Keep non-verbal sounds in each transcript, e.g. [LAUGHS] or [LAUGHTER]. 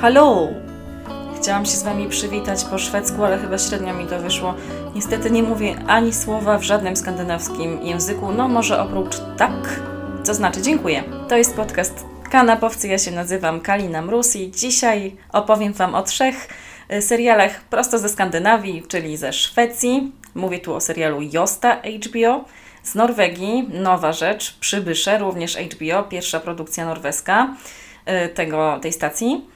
Hallo! Chciałam się z Wami przywitać po szwedzku, ale chyba średnio mi to wyszło. Niestety nie mówię ani słowa w żadnym skandynawskim języku, no może oprócz tak, co znaczy dziękuję. To jest podcast Kanapowcy, ja się nazywam Kalina Mrus i dzisiaj opowiem Wam o trzech y, serialach prosto ze Skandynawii, czyli ze Szwecji. Mówię tu o serialu Josta HBO, z Norwegii, nowa rzecz, Przybysze, również HBO, pierwsza produkcja norweska y, tego, tej stacji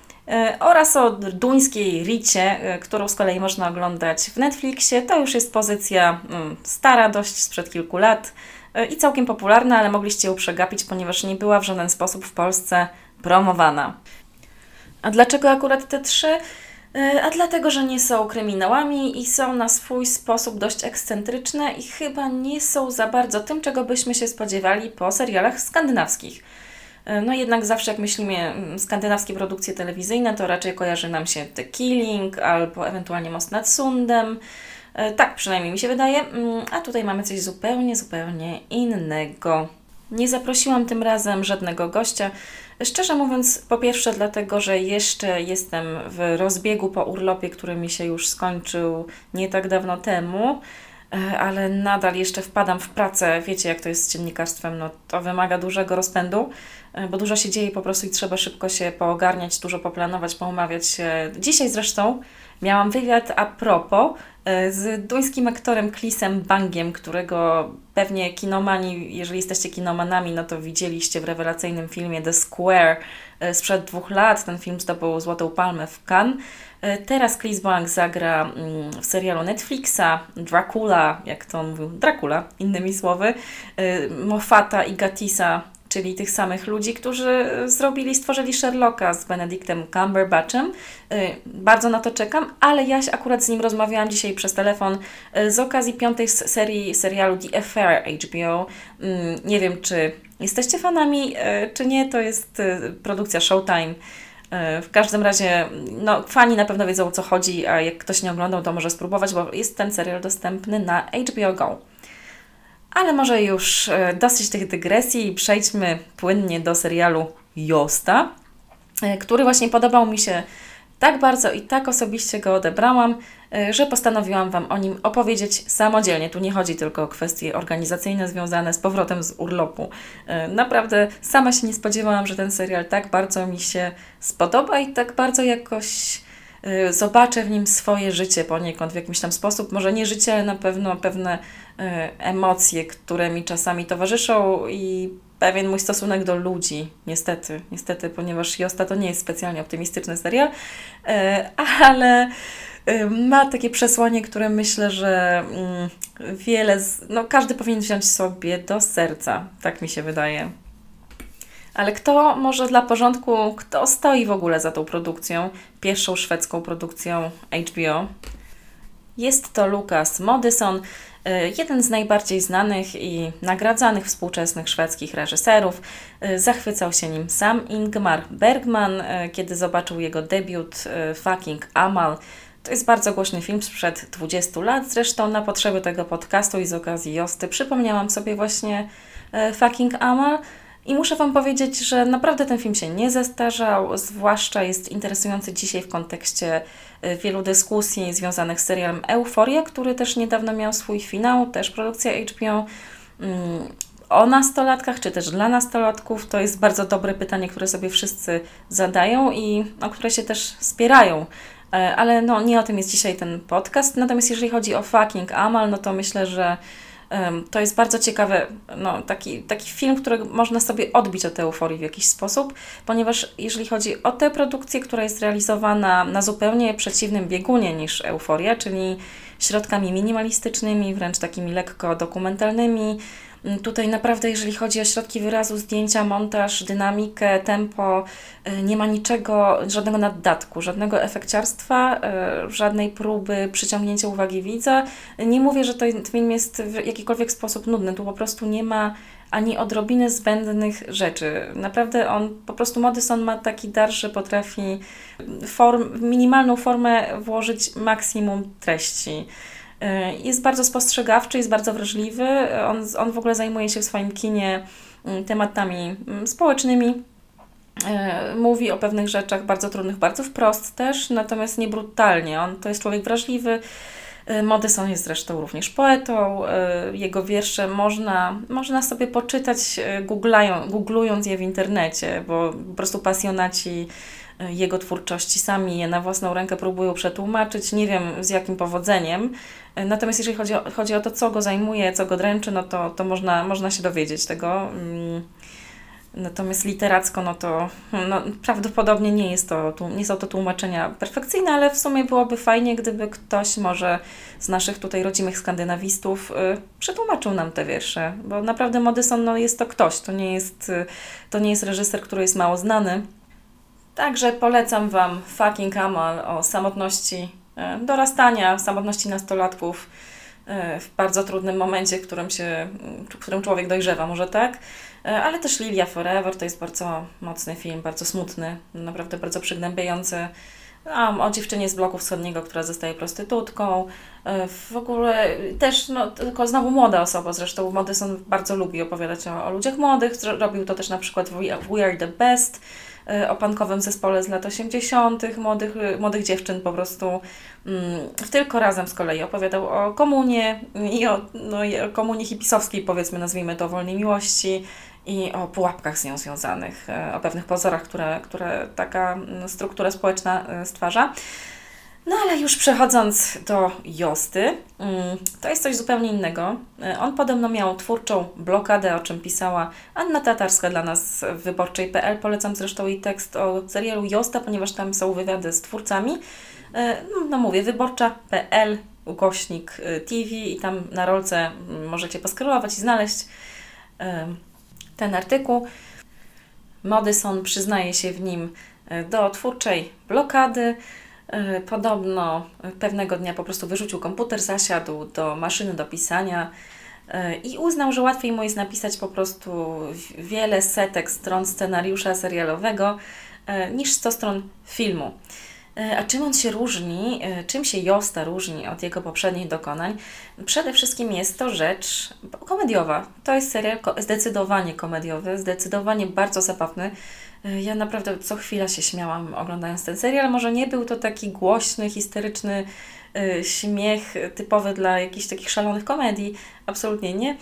oraz o duńskiej Ricie, którą z kolei można oglądać w Netflixie. To już jest pozycja mm, stara, dość sprzed kilku lat i całkiem popularna, ale mogliście ją przegapić, ponieważ nie była w żaden sposób w Polsce promowana. A dlaczego akurat te trzy? E, a dlatego, że nie są kryminałami i są na swój sposób dość ekscentryczne i chyba nie są za bardzo tym, czego byśmy się spodziewali po serialach skandynawskich. E, no jednak zawsze jak myślimy mm, skandynawskie produkcje telewizyjne, to raczej kojarzy nam się The Killing albo ewentualnie Most nad Sundem. E, tak przynajmniej mi się wydaje. Mm, a tutaj mamy coś zupełnie, zupełnie innego. Nie zaprosiłam tym razem żadnego gościa. Szczerze mówiąc, po pierwsze, dlatego, że jeszcze jestem w rozbiegu po urlopie, który mi się już skończył nie tak dawno temu, ale nadal jeszcze wpadam w pracę. Wiecie, jak to jest z dziennikarstwem, no to wymaga dużego rozpędu, e, bo dużo się dzieje po prostu i trzeba szybko się poogarniać, dużo poplanować, poumawiać się. Dzisiaj zresztą miałam wywiad a propos E, z duńskim aktorem Chrisem Bangiem, którego pewnie kinomani, jeżeli jesteście kinomanami, no to widzieliście w rewelacyjnym filmie The Square e, sprzed dwóch lat. Ten film zdobył Złotą Palmę w Cannes. Teraz Chris Bang zagra mm, w serialu Netflixa Dracula, jak to on mówił, Dracula, innymi słowy, Moffata i Gatisa czyli tych samych ludzi, którzy zrobili, stworzyli Sherlocka z Benedictem Cumberbatchem. Y, bardzo na to czekam, ale ja akurat z nim rozmawiałam dzisiaj przez telefon y, z okazji piątej serii serialu The Affair HBO. Mm, nie wiem, czy jesteście fanami, y, czy nie, to jest produkcja Showtime. W każdym razie, no, fani na pewno wiedzą o co chodzi, a jak ktoś nie oglądał, to może spróbować, bo jest ten serial dostępny na HBO Go. Ale może już e, dosyć tych dygresji i przejdźmy płynnie do serialu Josta, e, który właśnie podobał mi się tak bardzo i tak osobiście go odebrałam, że postanowiłam Wam o nim opowiedzieć samodzielnie. Tu nie chodzi tylko o kwestie organizacyjne związane z powrotem z urlopu. Naprawdę sama się nie spodziewałam, że ten serial tak bardzo mi się spodoba i tak bardzo jakoś Y, zobaczę w nim swoje życie poniekąd w jakimś tam sposób. Może nie życie, ale na pewno pewne emocje, które mi czasami towarzyszą i pewien mój stosunek do ludzi, niestety, niestety, ponieważ Josta to nie jest specjalnie optymistyczny serial, ale ma takie przesłanie, które myślę, że mm, wiele, z, no każdy powinien wziąć sobie do serca, tak mi się wydaje. Ale kto może dla porządku, kto stoi w ogóle za tą produkcją, pierwszą szwedzką produkcją HBO? Jest to Lukas Modyson, y, jeden z najbardziej znanych i nagradzanych współczesnych szwedzkich reżyserów. Y, zachwycał się nim sam Ingmar Bergman, y, kiedy zobaczył jego debiut Fucking Amal. To jest bardzo głośny film sprzed 20 lat. Zresztą na potrzeby tego podcastu i z okazji Josty przypomniałam sobie właśnie Fucking Amal. I muszę Wam powiedzieć, że naprawdę ten film się nie zestarzał, zwłaszcza jest interesujący dzisiaj w kontekście y, wielu dyskusji związanych z serialem Euforia, który też niedawno miał swój finał, też produkcja HBO. Mm, o nastolatkach, czy też dla nastolatków, to jest bardzo dobre pytanie, które sobie wszyscy zadają i o które się też spierają. E, ale no, nie o tym jest dzisiaj ten podcast. Natomiast jeżeli chodzi o fucking Amal, no to myślę, że to jest bardzo ciekawy, no, taki, taki film, który można sobie odbić od euforii w jakiś sposób, ponieważ jeżeli chodzi o tę produkcję, która jest realizowana na zupełnie przeciwnym biegunie niż euforia, czyli środkami minimalistycznymi, wręcz takimi lekko dokumentalnymi, tutaj naprawdę, jeżeli chodzi o środki wyrazu, zdjęcia, montaż, dynamikę, tempo, y, nie ma niczego, żadnego naddatku, żadnego efekciarstwa, y, żadnej próby przyciągnięcia uwagi widza. Nie mówię, że ten film jest w jakikolwiek sposób nudny, tu po prostu nie ma ani odrobiny zbędnych rzeczy. Naprawdę on, po prostu Modyson ma taki dar, że potrafi form, minimalną formę włożyć maksimum treści. Y, jest bardzo spostrzegawczy, jest bardzo wrażliwy. On, on w ogóle zajmuje się w swoim kinie mm, tematami mm, społecznymi, E, mówi o pewnych rzeczach bardzo trudnych, bardzo wprost też, natomiast nie brutalnie. On to jest człowiek wrażliwy. E, Modyson jest zresztą również poetą. E, jego wiersze można, można sobie poczytać, googlując je w internecie, bo po prostu pasjonaci jego twórczości sami je na własną rękę próbują przetłumaczyć. Nie wiem z jakim powodzeniem. Natomiast jeżeli chodzi o, chodzi o to, co go zajmuje, co go dręczy, no to, to można, można się dowiedzieć tego. Mm. Natomiast literacko, no to no, prawdopodobnie nie, jest to, nie są to tłumaczenia perfekcyjne, ale w sumie byłoby fajnie, gdyby ktoś może z naszych tutaj rodzimych skandynawistów y, przetłumaczył nam te wiersze, bo naprawdę Modyson no, jest to ktoś, to nie jest, y, to nie jest reżyser, który jest mało znany. Także polecam Wam Fucking Amal o samotności y, dorastania, samotności nastolatków y, w bardzo trudnym momencie, w którym, się, w którym człowiek dojrzewa, może tak. E, ale też Lilia Forever to jest bardzo mocny film, bardzo smutny, naprawdę bardzo przygnębiający. A, o dziewczynie z bloku wschodniego, która zostaje prostytutką. E, w ogóle też, no, tylko znowu młoda osoba, zresztą Modyson bardzo lubi opowiadać o, o ludziach młodych. Robił to też na przykład w We Are the Best, e, o pankowym zespole z lat 80., młodych, młodych dziewczyn po prostu. Mm, tylko razem z kolei opowiadał o komunie i o, no, i o komunie hipisowskiej, powiedzmy, nazwijmy to, wolnej miłości i o pułapkach z nią związanych, e, o pewnych pozorach, które, które taka mm, struktura społeczna stwarza. No ale już przechodząc do Josty, mm, to jest coś zupełnie innego. E, on podobno miał twórczą blokadę, o czym pisała Anna Tatarska dla nas w wyborczej.pl. Polecam zresztą jej tekst o serialu Josta, ponieważ tam są wywiady z twórcami. No, no mówię, wyborcza.pl, ukośnik TV i tam na rolce mm, możecie poskrołować i znaleźć ten artykuł. Modyson przyznaje się w nim e, do twórczej blokady. E, podobno pewnego dnia po prostu wyrzucił komputer, zasiadł do maszyny do pisania e, i uznał, że łatwiej mu jest napisać po prostu wiele setek stron scenariusza serialowego niż 100 stron filmu. E, a czym on się różni, e, czym się Josta różni od jego poprzednich dokonań? Przede wszystkim jest to rzecz komediowa. To jest serial zdecydowanie komediowy, zdecydowanie bardzo zabawny. E, ja naprawdę co chwila się śmiałam oglądając ten serial. Może nie był to taki głośny, histeryczny śmiech typowy dla jakichś takich szalonych komedii. Absolutnie nie.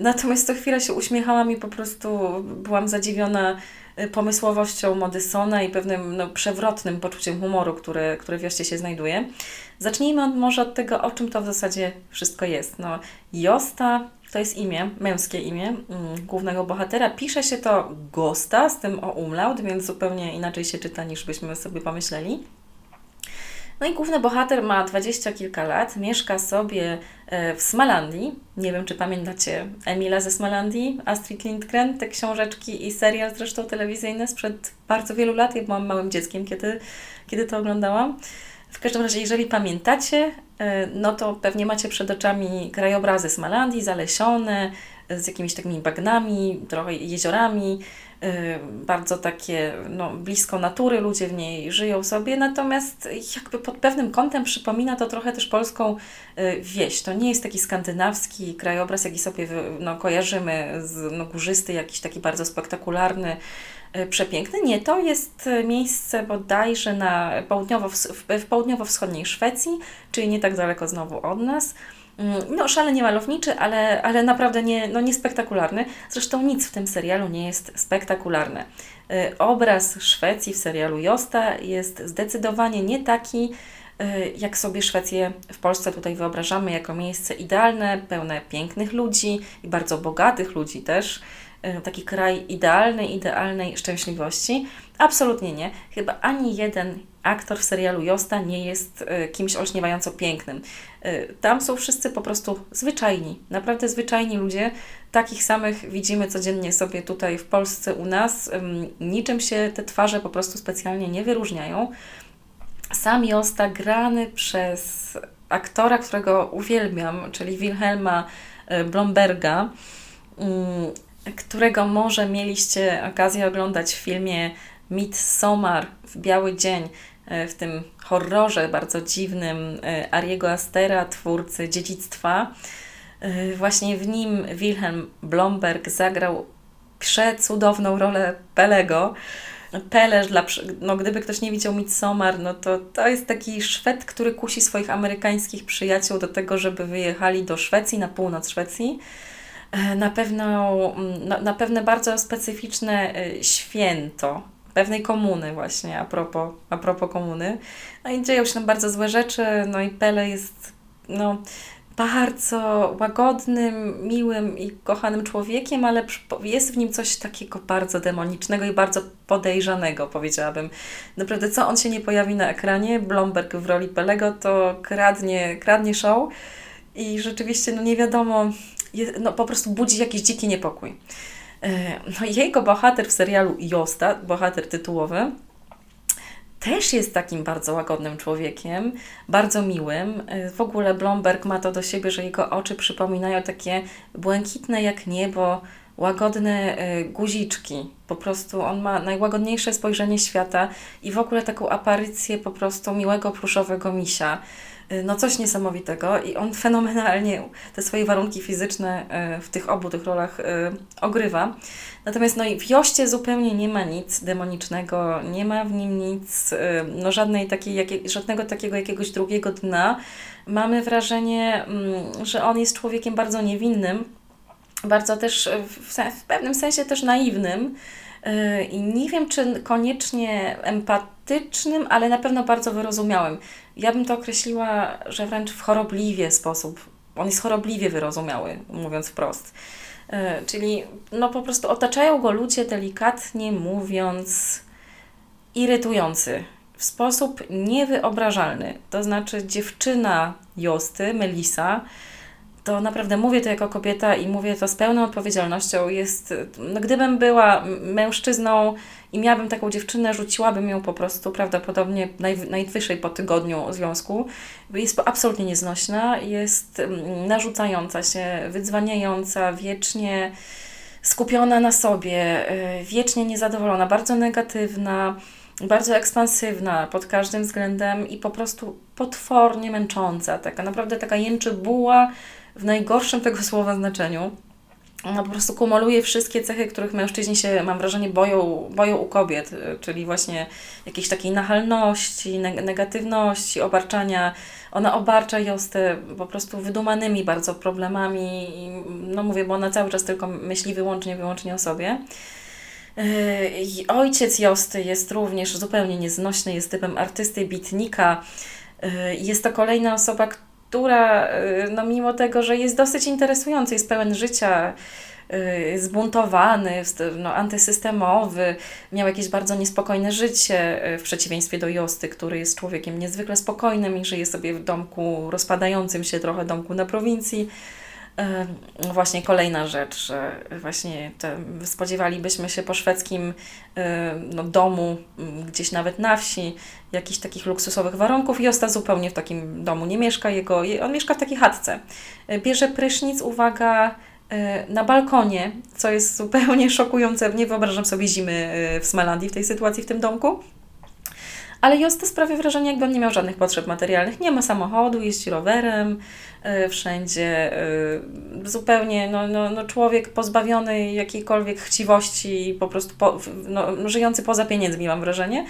Natomiast co chwila się uśmiechałam i po prostu byłam zadziwiona Y, pomysłowością Modysona i pewnym no, przewrotnym poczuciem humoru, które, które w Joście się znajduje. Zacznijmy może od tego, o czym to w zasadzie wszystko jest. No, Josta to jest imię, męskie imię mm, głównego bohatera. Pisze się to Gosta z tym o umlaut, więc zupełnie inaczej się czyta niż byśmy sobie pomyśleli. No i główny bohater ma dwadzieścia kilka lat, mieszka sobie e, w Smalandii. Nie wiem, czy pamiętacie Emila ze Smalandii, Astrid Lindgren, te książeczki i serial zresztą telewizyjny sprzed bardzo wielu lat. Ja byłam małym dzieckiem, kiedy, kiedy to oglądałam. W każdym razie, jeżeli pamiętacie, e, no to pewnie macie przed oczami krajobrazy Smalandii, zalesione, z jakimiś takimi bagnami, trochę jeziorami, Y, bardzo takie no, blisko natury, ludzie w niej żyją sobie, natomiast jakby pod pewnym kątem przypomina to trochę też polską wieś. To nie jest taki skandynawski krajobraz, jaki sobie no, kojarzymy z no, górzysty, jakiś taki bardzo spektakularny, przepiękny. Nie, to jest miejsce bodajże na południowo, w południowo-wschodniej Szwecji, czyli nie tak daleko znowu od nas. Mm, no, szalenie malowniczy, ale, ale naprawdę nie, no, nie spektakularny. Zresztą nic w tym serialu nie jest spektakularne. Y, obraz Szwecji w serialu Josta jest zdecydowanie nie taki, jak sobie Szwecję w Polsce tutaj wyobrażamy, jako miejsce idealne, pełne pięknych ludzi i bardzo bogatych ludzi też. Y, taki kraj idealnej, idealnej szczęśliwości. Absolutnie nie. Chyba ani jeden aktor w serialu Josta nie jest y, kimś olśniewająco pięknym. Y, tam są wszyscy po prostu zwyczajni, naprawdę zwyczajni ludzie. Takich samych widzimy codziennie sobie tutaj w Polsce u nas. Niczym się te twarze po prostu specjalnie nie wyróżniają. Sam Josta grany przez aktora, którego uwielbiam, czyli Wilhelma Blomberga, którego może mieliście okazję oglądać w filmie Midsommar w biały dzień, e, w tym horrorze bardzo dziwnym e, Ariego Astera, twórcy dziedzictwa. E, właśnie w nim Wilhelm Blomberg zagrał przecudowną rolę Pelego. Pele, dla, no gdyby ktoś nie widział Midsommar, no to to jest taki Szwed, który kusi swoich amerykańskich przyjaciół do tego, żeby wyjechali do Szwecji, na północ Szwecji, na, pewną, mm, na, na pewne bardzo specyficzne e, święto, pewnej komuny właśnie, a propos, a propos komuny. No i dzieją się tam bardzo złe rzeczy, no i Pele jest no, bardzo łagodnym, miłym i kochanym człowiekiem, ale jest w nim coś takiego bardzo demonicznego i bardzo podejrzanego, powiedziałabym. Naprawdę, co on się nie pojawi na ekranie, Blomberg w roli Pelego, to kradnie, kradnie show i rzeczywiście, no nie wiadomo, no po prostu budzi jakiś dziki niepokój. E, no jego bohater w serialu Josta, bohater tytułowy, też jest takim bardzo łagodnym człowiekiem, bardzo miłym. Y, w ogóle Blomberg ma to do siebie, że jego oczy przypominają takie błękitne jak niebo, łagodne y, guziczki. Po prostu on ma najłagodniejsze spojrzenie świata i w ogóle taką aparycję po prostu miłego pluszowego misia. Y, no coś niesamowitego i on [LAUGHS] fenomenalnie te swoje warunki fizyczne y, w tych obu tych rolach y, ogrywa. Natomiast no i w Joście zupełnie nie ma nic demonicznego, nie ma w nim nic, no żadnej takiej, żadnego takiego jakiegoś drugiego dna. Mamy wrażenie, mm, że on jest człowiekiem bardzo niewinnym, bardzo też w, w pewnym sensie też naiwnym, i nie wiem, czy koniecznie empatycznym, ale na pewno bardzo wyrozumiałym. Ja bym to określiła, że wręcz w chorobliwie sposób. On jest chorobliwie wyrozumiały, mówiąc wprost. E, czyli no po prostu otaczają go ludzie delikatnie mówiąc irytujący, w sposób niewyobrażalny. To znaczy dziewczyna Josty, Melisa, to naprawdę mówię to jako kobieta i mówię to z pełną odpowiedzialnością. Jest, no gdybym była mężczyzną i miałabym taką dziewczynę, rzuciłabym ją po prostu prawdopodobnie naj, najwyżej po tygodniu związku. Jest absolutnie nieznośna, jest mm, narzucająca się, wydzwaniająca, wiecznie skupiona na sobie, y, wiecznie niezadowolona, bardzo negatywna, bardzo ekspansywna pod każdym względem i po prostu potwornie męcząca. Taka naprawdę taka jęczy buła, w najgorszym tego słowa znaczeniu. Ona po prostu kumuluje wszystkie cechy, których mężczyźni się, mam wrażenie, boją, boją u kobiet, y, czyli właśnie jakiejś takiej nachalności, negatywności, obarczania. Ona obarcza Jostę po prostu wydumanymi bardzo problemami. No mówię, bo ona cały czas tylko myśli wyłącznie, wyłącznie o sobie. Y, ojciec Josty jest również zupełnie nieznośny, jest typem artysty, bitnika. Y, jest to kolejna osoba, która, y, no mimo tego, że jest dosyć interesujący, jest pełen życia, y, zbuntowany, no, antysystemowy, miał jakieś bardzo niespokojne życie, y, w przeciwieństwie do Josty, który jest człowiekiem niezwykle spokojnym i żyje sobie w domku rozpadającym się trochę domku na prowincji. Właśnie kolejna rzecz, że właśnie te, spodziewalibyśmy się po szwedzkim no, domu, gdzieś nawet na wsi, jakichś takich luksusowych warunków. Josta zupełnie w takim domu nie mieszka, jego, on mieszka w takiej chatce. Bierze prysznic, uwaga, na balkonie, co jest zupełnie [LAUGHS] szokujące. Nie wyobrażam sobie zimy w Smelandii w tej sytuacji, w tym domku. Ale Josta sprawia wrażenie, jakby on nie miał żadnych potrzeb materialnych. Nie ma samochodu, jeździ rowerem yy, wszędzie. Yy, zupełnie no, no, no człowiek pozbawiony jakiejkolwiek chciwości, po prostu po, no, żyjący poza pieniędzmi, mam wrażenie.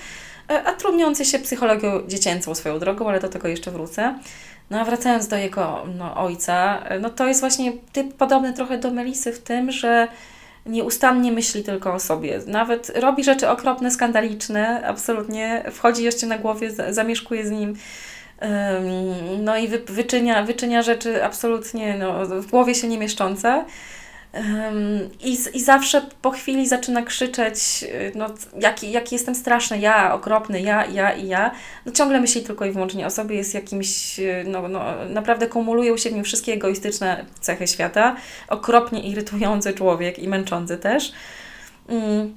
Yy, a trudniący się psychologią dziecięcą swoją drogą, ale do tego jeszcze wrócę. No a wracając do jego no, ojca, no to jest właśnie typ podobny trochę do Melisy w tym, że nieustannie myśli tylko o sobie. Nawet robi rzeczy okropne, skandaliczne, absolutnie wchodzi jeszcze na głowie, zamieszkuje z nim. No i wyczynia, wyczynia rzeczy absolutnie no, w głowie się nie mieszczące. I, I zawsze po chwili zaczyna krzyczeć, y, no, jaki, jaki jestem straszny, ja, okropny, ja, ja i ja. No, ciągle myśli tylko i wyłącznie o sobie, jest jakimś, y, no, no, naprawdę kumulują się w nim wszystkie egoistyczne cechy świata. Okropnie irytujący człowiek i męczący też. Mm.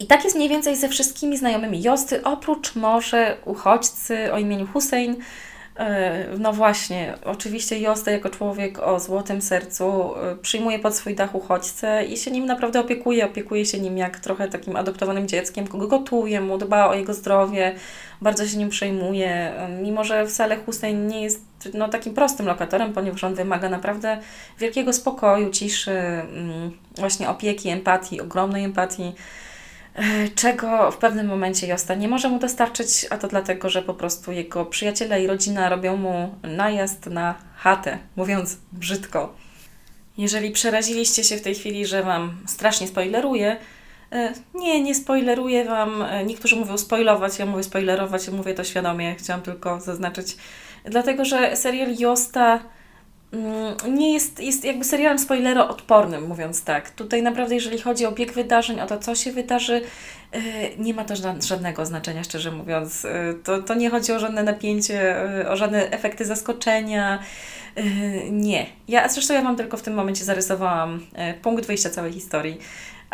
I tak jest mniej więcej ze wszystkimi znajomymi Josty, oprócz może uchodźcy o imieniu Hussein, no właśnie, oczywiście Josta jako człowiek o złotym sercu e, przyjmuje pod swój dach uchodźcę i się nim naprawdę opiekuje. Opiekuje się nim jak trochę takim adoptowanym dzieckiem, kogo gotuje mu, dba o jego zdrowie, bardzo się nim przejmuje. E, mimo, że wcale Hussein nie jest no, takim prostym lokatorem, ponieważ on wymaga naprawdę wielkiego spokoju, ciszy, mm, właśnie opieki, empatii, ogromnej empatii E, czego w pewnym momencie Josta nie może mu dostarczyć, a to dlatego, że po prostu jego przyjaciele i rodzina robią mu najazd na chatę, mówiąc brzydko. Jeżeli przeraziliście się w tej chwili, że Wam strasznie spoileruję, e, nie, nie spoileruję Wam. E, niektórzy mówią spoilować, ja mówię spoilerować, ja mówię to świadomie, chciałam tylko zaznaczyć. Dlatego, że serial Josta nie jest, jest jakby serialem spoileroodpornym, mówiąc tak. Tutaj naprawdę, jeżeli chodzi o bieg wydarzeń, o to, co się wydarzy, e, nie ma to żadnego znaczenia, szczerze mówiąc. E, to, to nie chodzi o żadne napięcie, e, o żadne efekty zaskoczenia. Nie. Ja, zresztą ja Wam tylko w tym momencie zarysowałam punkt wyjścia całej historii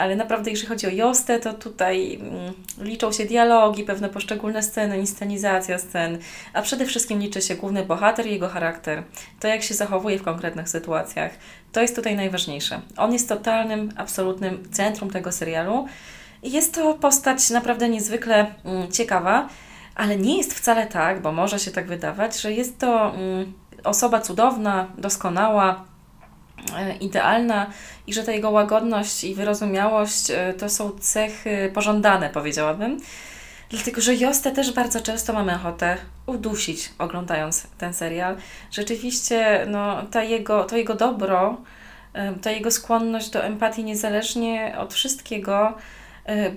ale naprawdę jeśli chodzi o Jostę, to tutaj mm, liczą się dialogi, pewne poszczególne sceny, inscenizacja scen, a przede wszystkim liczy się główny bohater i jego charakter, to jak się zachowuje w konkretnych sytuacjach. To jest tutaj najważniejsze. On jest totalnym, absolutnym centrum tego serialu jest to postać naprawdę niezwykle mm, ciekawa, ale nie jest wcale tak, bo może się tak wydawać, że jest to mm, osoba cudowna, doskonała, idealna i że ta jego łagodność i wyrozumiałość e, to są cechy pożądane, powiedziałabym. Dlatego, że Jostę też bardzo często mamy ochotę udusić, oglądając ten serial. Rzeczywiście, no, ta jego, to jego dobro, e, ta jego skłonność do empatii, niezależnie od wszystkiego, E,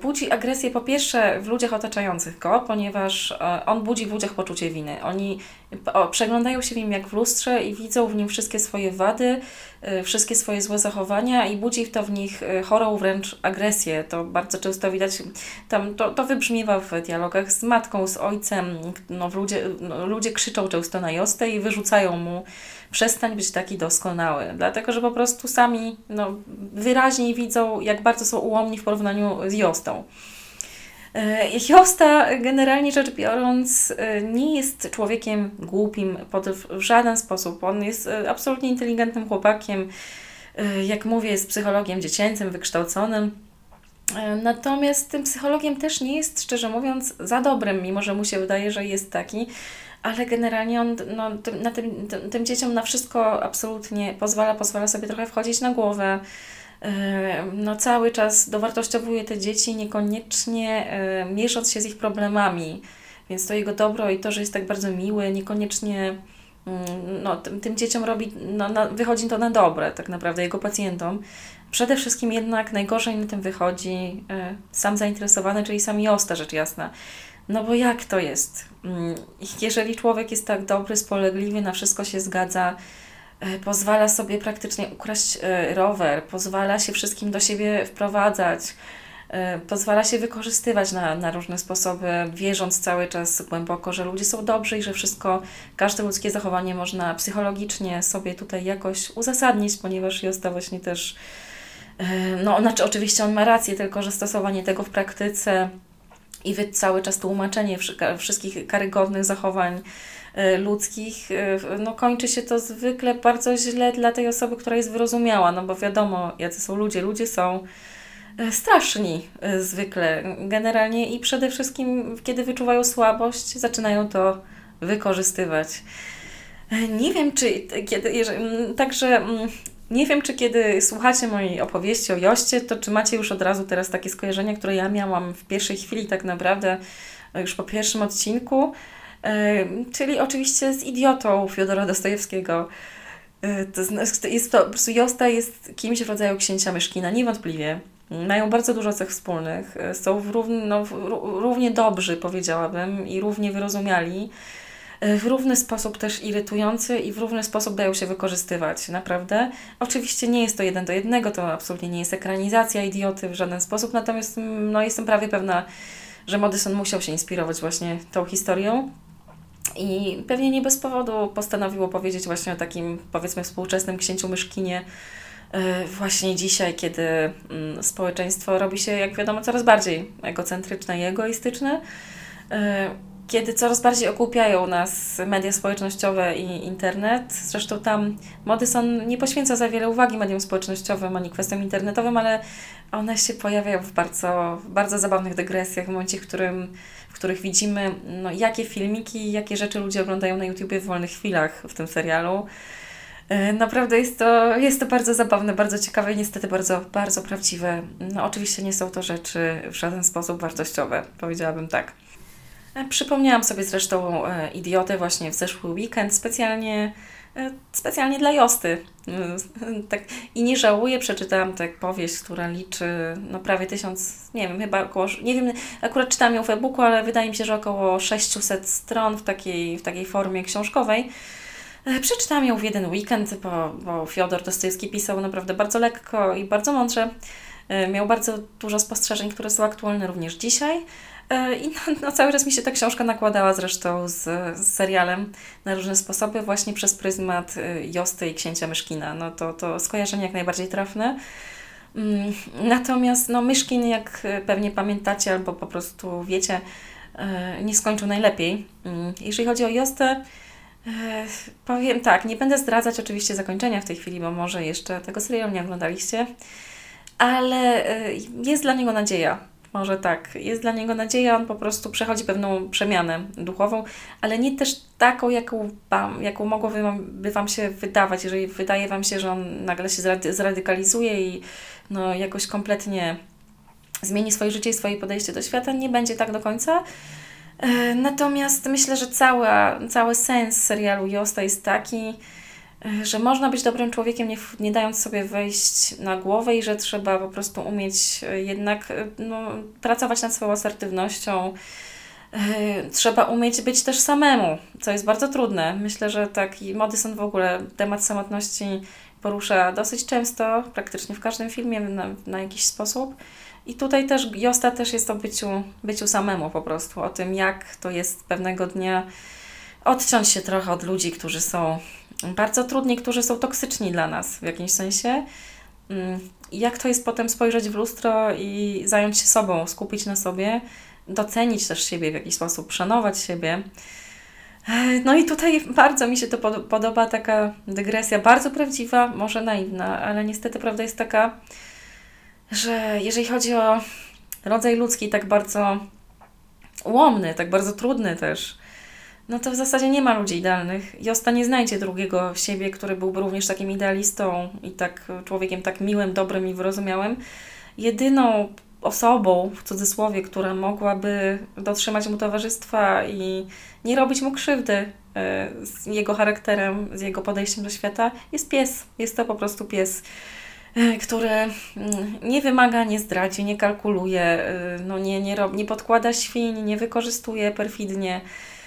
budzi agresję po pierwsze w ludziach otaczających go, ponieważ e, on budzi w ludziach poczucie winy. Oni przeglądają się w nim jak w lustrze i widzą w nim wszystkie swoje wady, e, wszystkie swoje złe zachowania i budzi to w nich chorą wręcz agresję. To bardzo często widać, tam to, to wybrzmiewa w dialogach z matką, z ojcem. No, ludzie, no, ludzie krzyczą często na Jostę i wyrzucają mu przestań być taki doskonały, dlatego że po prostu sami no, wyraźniej widzą, jak bardzo są ułomni w porównaniu z Jostą. E, Josta, generalnie rzecz biorąc, e, nie jest człowiekiem głupim w żaden sposób. On jest e, absolutnie inteligentnym chłopakiem. Jak mówię, jest psychologiem dziecięcym, wykształconym. Natomiast tym psychologiem też nie jest, szczerze mówiąc, za dobrym, mimo że mu się wydaje, że jest taki ale generalnie on no, tym, na tym, tym, tym dzieciom na wszystko absolutnie pozwala, pozwala sobie trochę wchodzić na głowę. No, cały czas dowartościowuje te dzieci, niekoniecznie miesząc się z ich problemami. Więc to jego dobro i to, że jest tak bardzo miły, niekoniecznie mm, no, tym, tym dzieciom robi, no, na, wychodzi to na dobre, tak naprawdę, jego pacjentom. Przede wszystkim jednak najgorzej na tym wychodzi sam zainteresowany, czyli sam Josta, rzecz jasna. No bo jak to jest? Mm, jeżeli człowiek jest tak dobry, spolegliwy, na wszystko się zgadza, e, pozwala sobie praktycznie ukraść e, rower, pozwala się wszystkim do siebie wprowadzać, e, pozwala się wykorzystywać na, na różne sposoby, wierząc cały czas głęboko, że ludzie są dobrzy i że wszystko, każde ludzkie zachowanie można psychologicznie sobie tutaj jakoś uzasadnić, ponieważ jest to właśnie też, no znaczy oczywiście on ma rację, tylko że stosowanie tego w praktyce i cały czas tłumaczenie wszystkich karygodnych zachowań e, ludzkich, e, no kończy się to zwykle bardzo źle dla tej osoby, która jest wyrozumiała, no bo wiadomo, jacy są ludzie. Ludzie są e, straszni zwykle, generalnie i przede wszystkim, kiedy wyczuwają słabość, zaczynają to wykorzystywać. Nie wiem, czy kiedy, jeżeli, także nie wiem, czy kiedy słuchacie mojej opowieści o Joście, to czy macie już od razu teraz takie skojarzenia, które ja miałam w pierwszej chwili tak naprawdę, e, już po pierwszym odcinku, e, czyli oczywiście z idiotą Fiodora Dostojewskiego. E, to jest to, po prostu Josta jest kimś w rodzaju księcia Myszkina, niewątpliwie. Mają bardzo dużo cech wspólnych, są w równie, no, równie dobrzy, powiedziałabym, i równie wyrozumiali w równy sposób też irytujący i w równy sposób dają się wykorzystywać, naprawdę. Oczywiście nie jest to jeden do jednego, to absolutnie nie jest ekranizacja idioty w żaden sposób, natomiast mm, no, jestem prawie pewna, że Modyson musiał się inspirować właśnie tą historią. I pewnie nie bez powodu postanowił opowiedzieć właśnie o takim, powiedzmy, współczesnym księciu Myszkinie, e, właśnie dzisiaj, kiedy mm, społeczeństwo robi się, jak wiadomo, coraz bardziej egocentryczne i egoistyczne. Kiedy coraz bardziej okupiają nas media społecznościowe i internet. Zresztą tam Modyson nie poświęca za wiele uwagi mediom społecznościowym ani kwestiom internetowym, ale one się pojawiają w bardzo, bardzo zabawnych dygresjach, w momencie, w, którym, w których widzimy, no, jakie filmiki, jakie rzeczy ludzie oglądają na YouTubie w wolnych chwilach w tym serialu. E, naprawdę jest to, jest to bardzo zabawne, bardzo ciekawe i niestety bardzo, bardzo prawdziwe. No, oczywiście nie są to rzeczy w żaden sposób wartościowe, powiedziałabym tak. E, przypomniałam sobie zresztą e, Idiotę właśnie w zeszły weekend, specjalnie, e, specjalnie dla Josty. Tak, I nie żałuję, przeczytałam tę powieść, która liczy no, prawie tysiąc, nie wiem, chyba około, nie wiem, akurat czytałam ją w e-booku, ale wydaje mi się, że około 600 stron w takiej, w takiej formie książkowej. Przeczytałam ją w jeden weekend, bo, bo Fiodor Dostojewski pisał naprawdę bardzo lekko i bardzo mądrze. Miał bardzo dużo spostrzeżeń, które są aktualne również dzisiaj. E, I no, no, cały czas mi się ta książka nakładała zresztą z, z serialem na różne sposoby, właśnie przez pryzmat y, Josty i księcia Myszkina. No to, to skojarzenie jak najbardziej trafne. Mm, natomiast no, Myszkin, jak pewnie pamiętacie albo po prostu wiecie, e, nie skończył najlepiej. Mm, jeżeli chodzi o Jostę, powiem tak, nie będę zdradzać oczywiście zakończenia w tej chwili, bo może jeszcze tego serialu nie oglądaliście, ale jest dla niego nadzieja może tak. Jest dla niego nadzieja, on po prostu przechodzi pewną przemianę duchową, ale nie też taką, jaką, wam, jaką mogłoby wam, Wam się wydawać, jeżeli wydaje Wam się, że on nagle się zradykalizuje i no, jakoś kompletnie zmieni swoje życie i swoje podejście do świata, nie będzie tak do końca. E, natomiast myślę, że cała, cały sens serialu Josta jest taki, że można być dobrym człowiekiem, nie, nie dając sobie wejść na głowę i że trzeba po prostu umieć e, jednak e, no, pracować nad swoją asertywnością. Trzeba umieć być też samemu, co jest bardzo trudne. Myślę, że taki Modyson w ogóle temat samotności porusza dosyć często, praktycznie w każdym filmie na, na jakiś sposób. I tutaj też Josta też jest o byciu, byciu samemu po prostu, o tym jak to jest pewnego dnia odciąć się trochę od ludzi, którzy są bardzo trudni, którzy są toksyczni dla nas w jakimś sensie. Mm, jak to jest potem spojrzeć w lustro i zająć się sobą, skupić na sobie, docenić też siebie w jakiś sposób, szanować siebie. No i tutaj bardzo mi się to podoba, taka dygresja, bardzo prawdziwa, może naiwna, ale niestety prawda jest taka, że jeżeli chodzi o rodzaj ludzki, tak bardzo ułomny, tak bardzo trudny też, no to w zasadzie nie ma ludzi idealnych. Josta nie znajdzie drugiego siebie, który byłby również takim idealistą i tak człowiekiem tak miłym, dobrym i wyrozumiałym. Jedyną osobą, w cudzysłowie, która mogłaby dotrzymać mu towarzystwa i nie robić mu krzywdy e, z jego charakterem, z jego podejściem do świata, jest pies. Jest to po prostu pies, e, który mm, nie wymaga, nie zdradzi, nie kalkuluje, e, no nie, nie, rob, nie podkłada świń, nie wykorzystuje perfidnie E,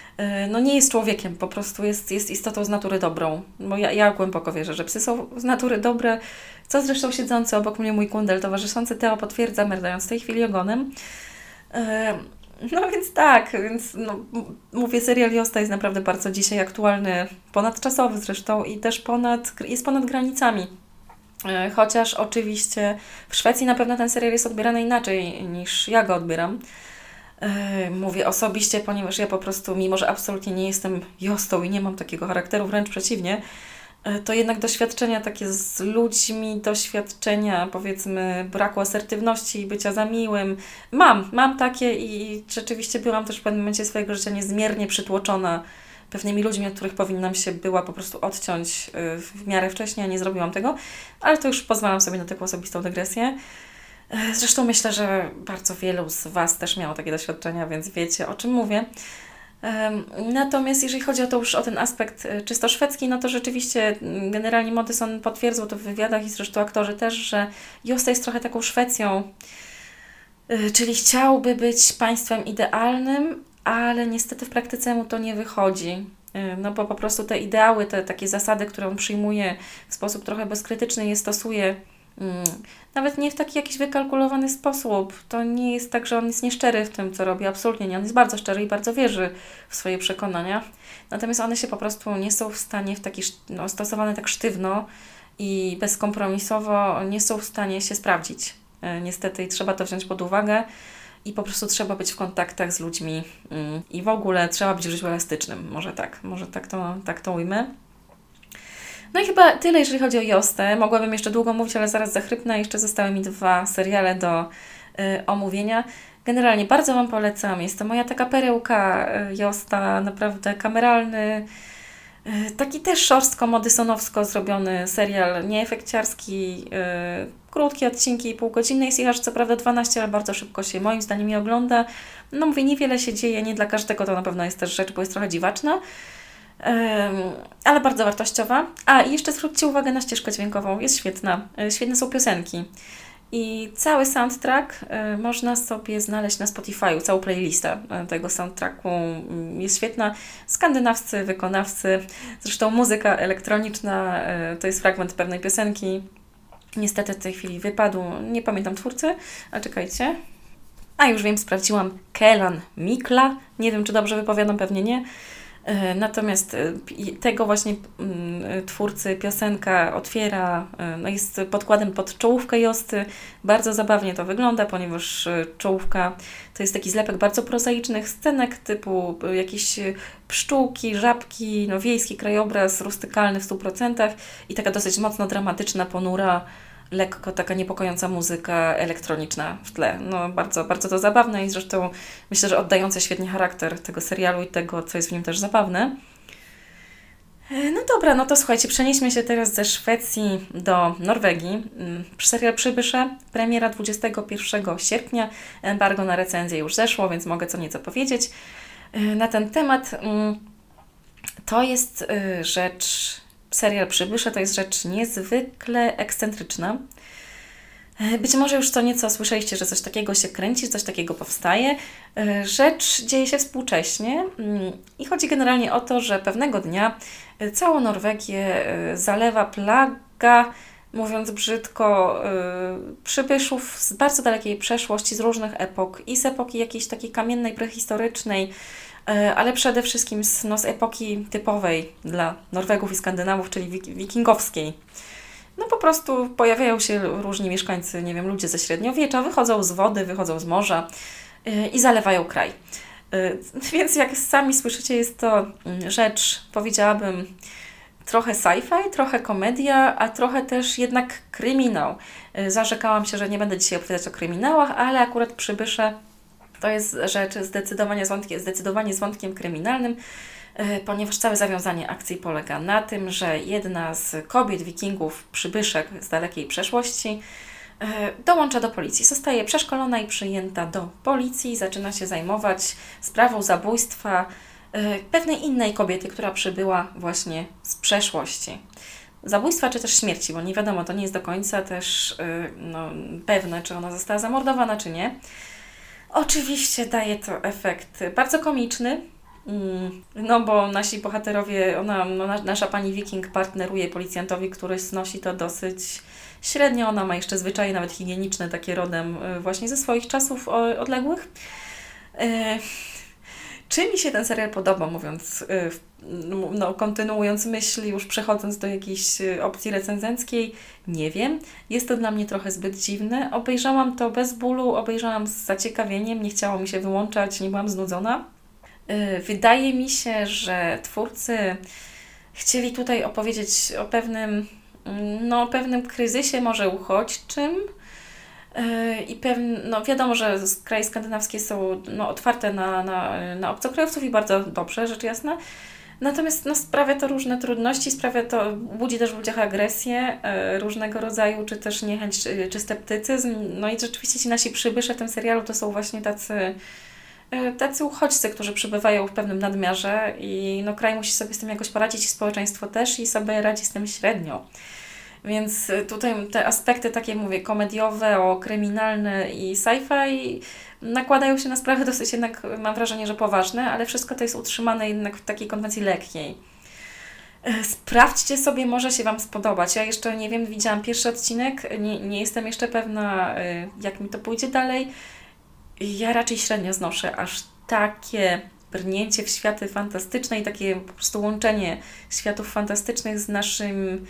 no nie jest człowiekiem, po prostu jest, jest istotą z natury dobrą. Bo ja, ja głęboko wierzę, że psy są z natury dobre, co zresztą siedzący obok mnie mój kundel towarzyszący Teo potwierdza, merdając w tej chwili ogonem. E, no więc tak, więc no, mówię, serial Josta jest naprawdę bardzo dzisiaj aktualny, ponadczasowy zresztą i też ponad, jest ponad granicami. E, chociaż oczywiście w Szwecji na pewno ten serial jest odbierany inaczej niż ja go odbieram. Mówię osobiście, ponieważ ja po prostu, mimo że absolutnie nie jestem jostą i nie mam takiego charakteru, wręcz przeciwnie, yy, to jednak doświadczenia takie z ludźmi, doświadczenia powiedzmy braku asertywności i bycia za miłym, mam, mam takie i rzeczywiście byłam też w pewnym momencie swojego życia niezmiernie przytłoczona pewnymi ludźmi, od których powinnam się była po prostu odciąć yy, w miarę wcześniej, a nie zrobiłam tego, ale to już pozwalam sobie na taką osobistą dygresję. E, zresztą myślę, że bardzo wielu z Was też miało takie doświadczenia, więc wiecie o czym mówię. Natomiast jeżeli chodzi o to już o ten aspekt e, czysto szwedzki, no to rzeczywiście mm, generalnie Modyson potwierdzał to w wywiadach i zresztą aktorzy też, że Josta jest trochę taką Szwecją, e, czyli chciałby być państwem idealnym, ale niestety w praktyce mu to nie wychodzi. No bo po prostu te ideały, te takie zasady, które on przyjmuje w sposób trochę bezkrytyczny je stosuje. Nawet nie w taki jakiś wykalkulowany sposób. To nie jest tak, że on jest nieszczery w tym, co robi. Absolutnie nie. On jest bardzo szczery i bardzo wierzy w swoje przekonania. Natomiast one się po prostu nie są w stanie w taki, no, stosowane tak sztywno i bezkompromisowo nie są w stanie się sprawdzić. E, niestety i trzeba to wziąć pod uwagę. i po prostu trzeba być w kontaktach z ludźmi mm, i w ogóle trzeba być w życiu elastycznym. Może tak, może tak to, tak to ujmę. No i chyba tyle, jeżeli chodzi o Jostę. Mogłabym jeszcze długo mówić, ale zaraz zachrypnę. Jeszcze zostały mi dwa seriale do y, omówienia. Generalnie bardzo Wam polecam. Jest to moja taka perełka y, Josta, naprawdę kameralny, y, taki też szorstko, modysonowsko zrobiony serial, nieefekciarski, y, krótkie odcinki, półgodzinne. Jest ich aż co prawda 12, ale bardzo szybko się moim zdaniem je ogląda. No mówię, niewiele się dzieje, nie dla każdego to na pewno jest też rzecz, bo jest trochę dziwaczna ale bardzo wartościowa. A i jeszcze zwróćcie uwagę na ścieżkę dźwiękową, jest świetna. E, świetne są piosenki. I cały soundtrack y, można sobie znaleźć na Spotify, całą playlistę e, tego soundtracku mm, jest świetna. Skandynawscy wykonawcy, zresztą muzyka elektroniczna to jest fragment pewnej piosenki. Niestety w tej chwili wypadł, nie pamiętam twórcy, a czekajcie. A już wiem, sprawdziłam. Kelan Mikla. Nie wiem, czy dobrze wypowiadam, pewnie nie. E, natomiast e, tego właśnie mm, twórcy piosenka otwiera, e, no jest podkładem pod czołówkę Josty. Bardzo zabawnie to wygląda, ponieważ czołówka to jest taki zlepek bardzo prozaicznych scenek typu jakieś pszczółki, żabki, no wiejski krajobraz, rustykalny w 100% i taka dosyć mocno dramatyczna, ponura lekko taka niepokojąca muzyka elektroniczna w tle. No bardzo, bardzo to zabawne i zresztą myślę, że oddające świetnie charakter tego serialu i tego, co jest w nim też zabawne. E, no dobra, no to słuchajcie, przenieśmy się teraz ze Szwecji do Norwegii. Mm, serial Przybysze, premiera 21 sierpnia, embargo na recenzję już zeszło, więc mogę co nieco powiedzieć e, na ten temat. Mm, to jest e, rzecz serial Przybysze to jest rzecz niezwykle ekscentryczna. E, być może już co nieco słyszeliście, że coś takiego się kręci, coś takiego powstaje. E, rzecz dzieje się współcześnie mm, i chodzi generalnie o to, że pewnego dnia e, całą Norwegię zalewa plaga, mówiąc brzydko, przybyszów z bardzo dalekiej przeszłości, z różnych epok i z epoki jakiejś takiej kamiennej, prehistorycznej, ale przede wszystkim z, no, z epoki typowej dla Norwegów i Skandynawów, czyli wikingowskiej. No po prostu pojawiają się różni mieszkańcy, nie wiem, ludzie ze średniowiecza, wychodzą z wody, wychodzą z morza yy, i zalewają kraj. Yy, [LAUGHS] więc jak sami słyszycie, jest to mm, rzecz, powiedziałabym, trochę sci-fi, trochę komedia, a trochę też jednak kryminał. Zarzekałam się, że nie będę dzisiaj opowiadać o kryminałach, ale akurat przybysze to jest rzecz zdecydowanie z wątkiem, zdecydowanie z wątkiem kryminalnym, e, ponieważ całe zawiązanie akcji polega na tym, że jedna z kobiet wikingów, przybyszek z dalekiej przeszłości, e, dołącza do policji. Zostaje przeszkolona i przyjęta do policji, zaczyna się zajmować sprawą zabójstwa e, pewnej innej kobiety, która przybyła właśnie z przeszłości. Zabójstwa czy też śmierci, bo nie wiadomo, to nie jest do końca też no, pewne, czy ona została zamordowana, czy nie. Oczywiście daje to efekt bardzo komiczny, mm, no bo nasi bohaterowie, ona, no, nasza pani Wiking partneruje policjantowi, który znosi to dosyć średnio. Ona ma jeszcze zwyczaje nawet higieniczne, takie rodem y, właśnie ze swoich czasów odległych. Czy mi się ten serial podoba, mówiąc, y, no, kontynuując myśl, już przechodząc do jakiejś y, opcji recenzenckiej, nie wiem. Jest to dla mnie trochę zbyt dziwne. Obejrzałam to bez bólu, obejrzałam z zaciekawieniem, nie chciało mi się wyłączać, nie byłam znudzona. Y, wydaje mi się, że twórcy chcieli tutaj opowiedzieć o pewnym, mm, no, pewnym kryzysie, może uchodźczym, i pewnie, no wiadomo, że kraje skandynawskie są no, otwarte na, na, na obcokrajowców i bardzo dobrze, rzecz jasna. Natomiast no, sprawia to różne trudności, sprawia to, budzi też w ludziach agresję e, różnego rodzaju, czy też niechęć, czy, czy sceptycyzm. No i rzeczywiście ci nasi przybysze w tym serialu to są właśnie tacy, e, tacy uchodźcy, którzy przybywają w pewnym nadmiarze i no, kraj musi sobie z tym jakoś poradzić i społeczeństwo też i sobie radzi z tym średnio. Więc y, tutaj te aspekty takie, mówię, komediowe, o kryminalne i sci-fi nakładają się na sprawy dosyć jednak, mam wrażenie, że poważne, ale wszystko to jest utrzymane jednak w takiej konwencji lekkiej. E, sprawdźcie sobie, może się Wam spodobać. Ja jeszcze nie wiem, widziałam pierwszy odcinek, nie, nie jestem jeszcze pewna, y, jak mi to pójdzie dalej. Ja raczej średnio znoszę aż takie brnięcie w światy fantastyczne i takie po prostu łączenie światów fantastycznych z naszym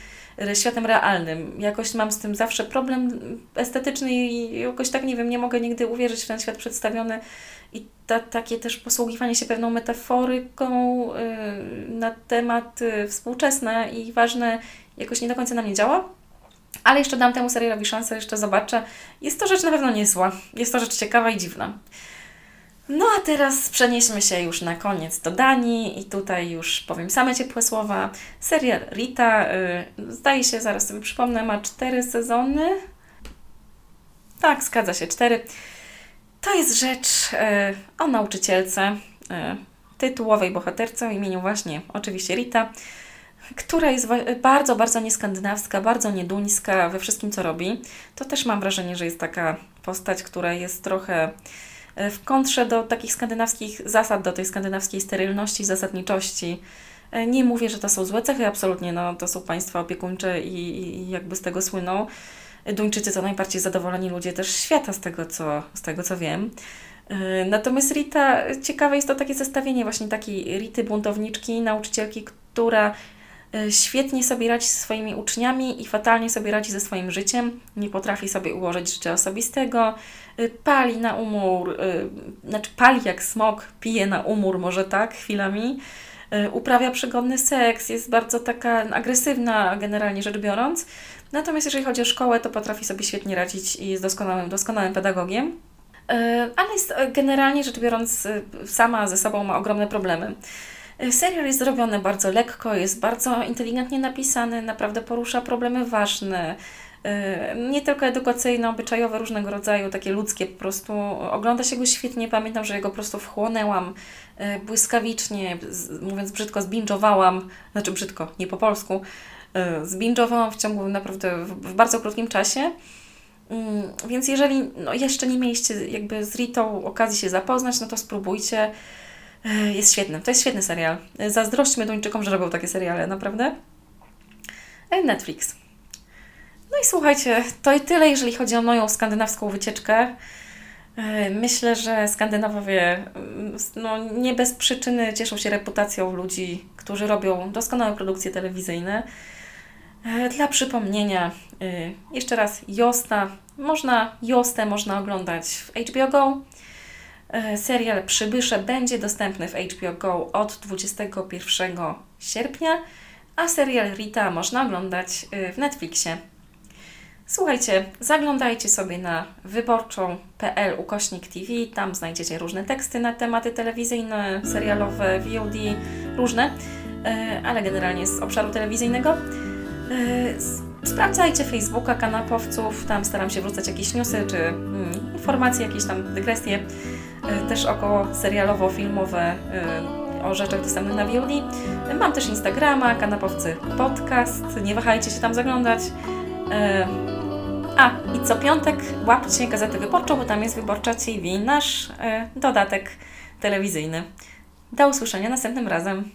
światem realnym. Jakoś mam z tym zawsze problem estetyczny i jakoś tak, nie wiem, nie mogę nigdy uwierzyć w ten świat przedstawiony i ta, takie też posługiwanie się pewną metaforyką yy, na temat yy, współczesne i ważne jakoś nie do końca na mnie działa. Ale jeszcze dam temu serialowi szansę, jeszcze zobaczę. Jest to rzecz na pewno niezła. Jest to rzecz ciekawa i dziwna. No a teraz przenieśmy się już na koniec do Danii i tutaj już powiem same ciepłe słowa. Serial Rita, yy, zdaje się, zaraz sobie przypomnę, ma cztery sezony. Tak, zgadza się, cztery. To jest rzecz yy, o nauczycielce, yy, tytułowej bohaterce o imieniu właśnie oczywiście Rita, która jest bardzo, bardzo nieskandynawska, bardzo nieduńska we wszystkim, co robi. To też mam wrażenie, że jest taka postać, która jest trochę w kontrze do takich skandynawskich zasad, do tej skandynawskiej sterylności, zasadniczości. E, nie mówię, że to są złe cechy, absolutnie, no, to są państwa opiekuńcze i, i jakby z tego słyną. Duńczycy to najbardziej zadowoleni ludzie też świata, z tego co, z tego co wiem. E, natomiast Rita, ciekawe jest to takie zestawienie właśnie takiej Rity buntowniczki, nauczycielki, która świetnie sobie radzi ze swoimi uczniami i fatalnie sobie radzi ze swoim życiem. Nie potrafi sobie ułożyć życia osobistego, Y, pali na umór, y, znaczy pali jak smok, pije na umór, może tak, chwilami, uprawia przygodny seks, jest bardzo taka agresywna generalnie rzecz biorąc. Natomiast jeżeli chodzi o szkołę, to potrafi sobie świetnie radzić i jest doskonałym, doskonałym pedagogiem. Ale jest generalnie rzecz biorąc, sama ze sobą ma ogromne problemy. Serial jest zrobiony bardzo lekko, jest bardzo inteligentnie napisany, naprawdę porusza problemy ważne, Y, nie tylko edukacyjne, obyczajowe, różnego rodzaju, takie ludzkie po prostu. Ogląda się go świetnie, pamiętam, że go po prostu wchłonęłam y, błyskawicznie, mówiąc brzydko, zbinżowałam, znaczy brzydko, nie po polsku, y, zbinżowałam w ciągu naprawdę w, bardzo krótkim czasie. Mm, więc jeżeli no, jeszcze nie mieliście jakby z Ritą okazji się zapoznać, no to spróbujcie. Jest świetny, to jest świetny serial. Zazdrośćmy Duńczykom, że robią takie seriale, naprawdę. Netflix. No i słuchajcie, to i tyle, jeżeli chodzi o moją skandynawską wycieczkę. E, myślę, że Skandynawowie mm, no, nie bez przyczyny cieszą się reputacją ludzi, którzy robią doskonałe produkcje telewizyjne. E, dla przypomnienia, e, jeszcze raz Josta. Można, Jostę można oglądać w HBO Go. Serial Przybysze będzie dostępny w HBO Go od 21 sierpnia, a serial Rita można oglądać w Netflixie. Słuchajcie, zaglądajcie sobie na wyborczą.pl ukośnik TV, tam znajdziecie różne teksty na tematy telewizyjne, serialowe, VOD, różne, e, ale generalnie z obszaru telewizyjnego. E, sprawdzajcie Facebooka kanapowców, tam staram się wrzucać jakieś newsy czy hmm, informacje, jakieś tam dygresje, e, też około serialowo-filmowe o rzeczach dostępnych na VOD. Mam też Instagrama, kanapowcy podcast, nie wahajcie się tam zaglądać. A, i co piątek łapcie Gazetę Wyborczą, bo tam jest Wyborcza TV, nasz dodatek telewizyjny. Do usłyszenia następnym razem.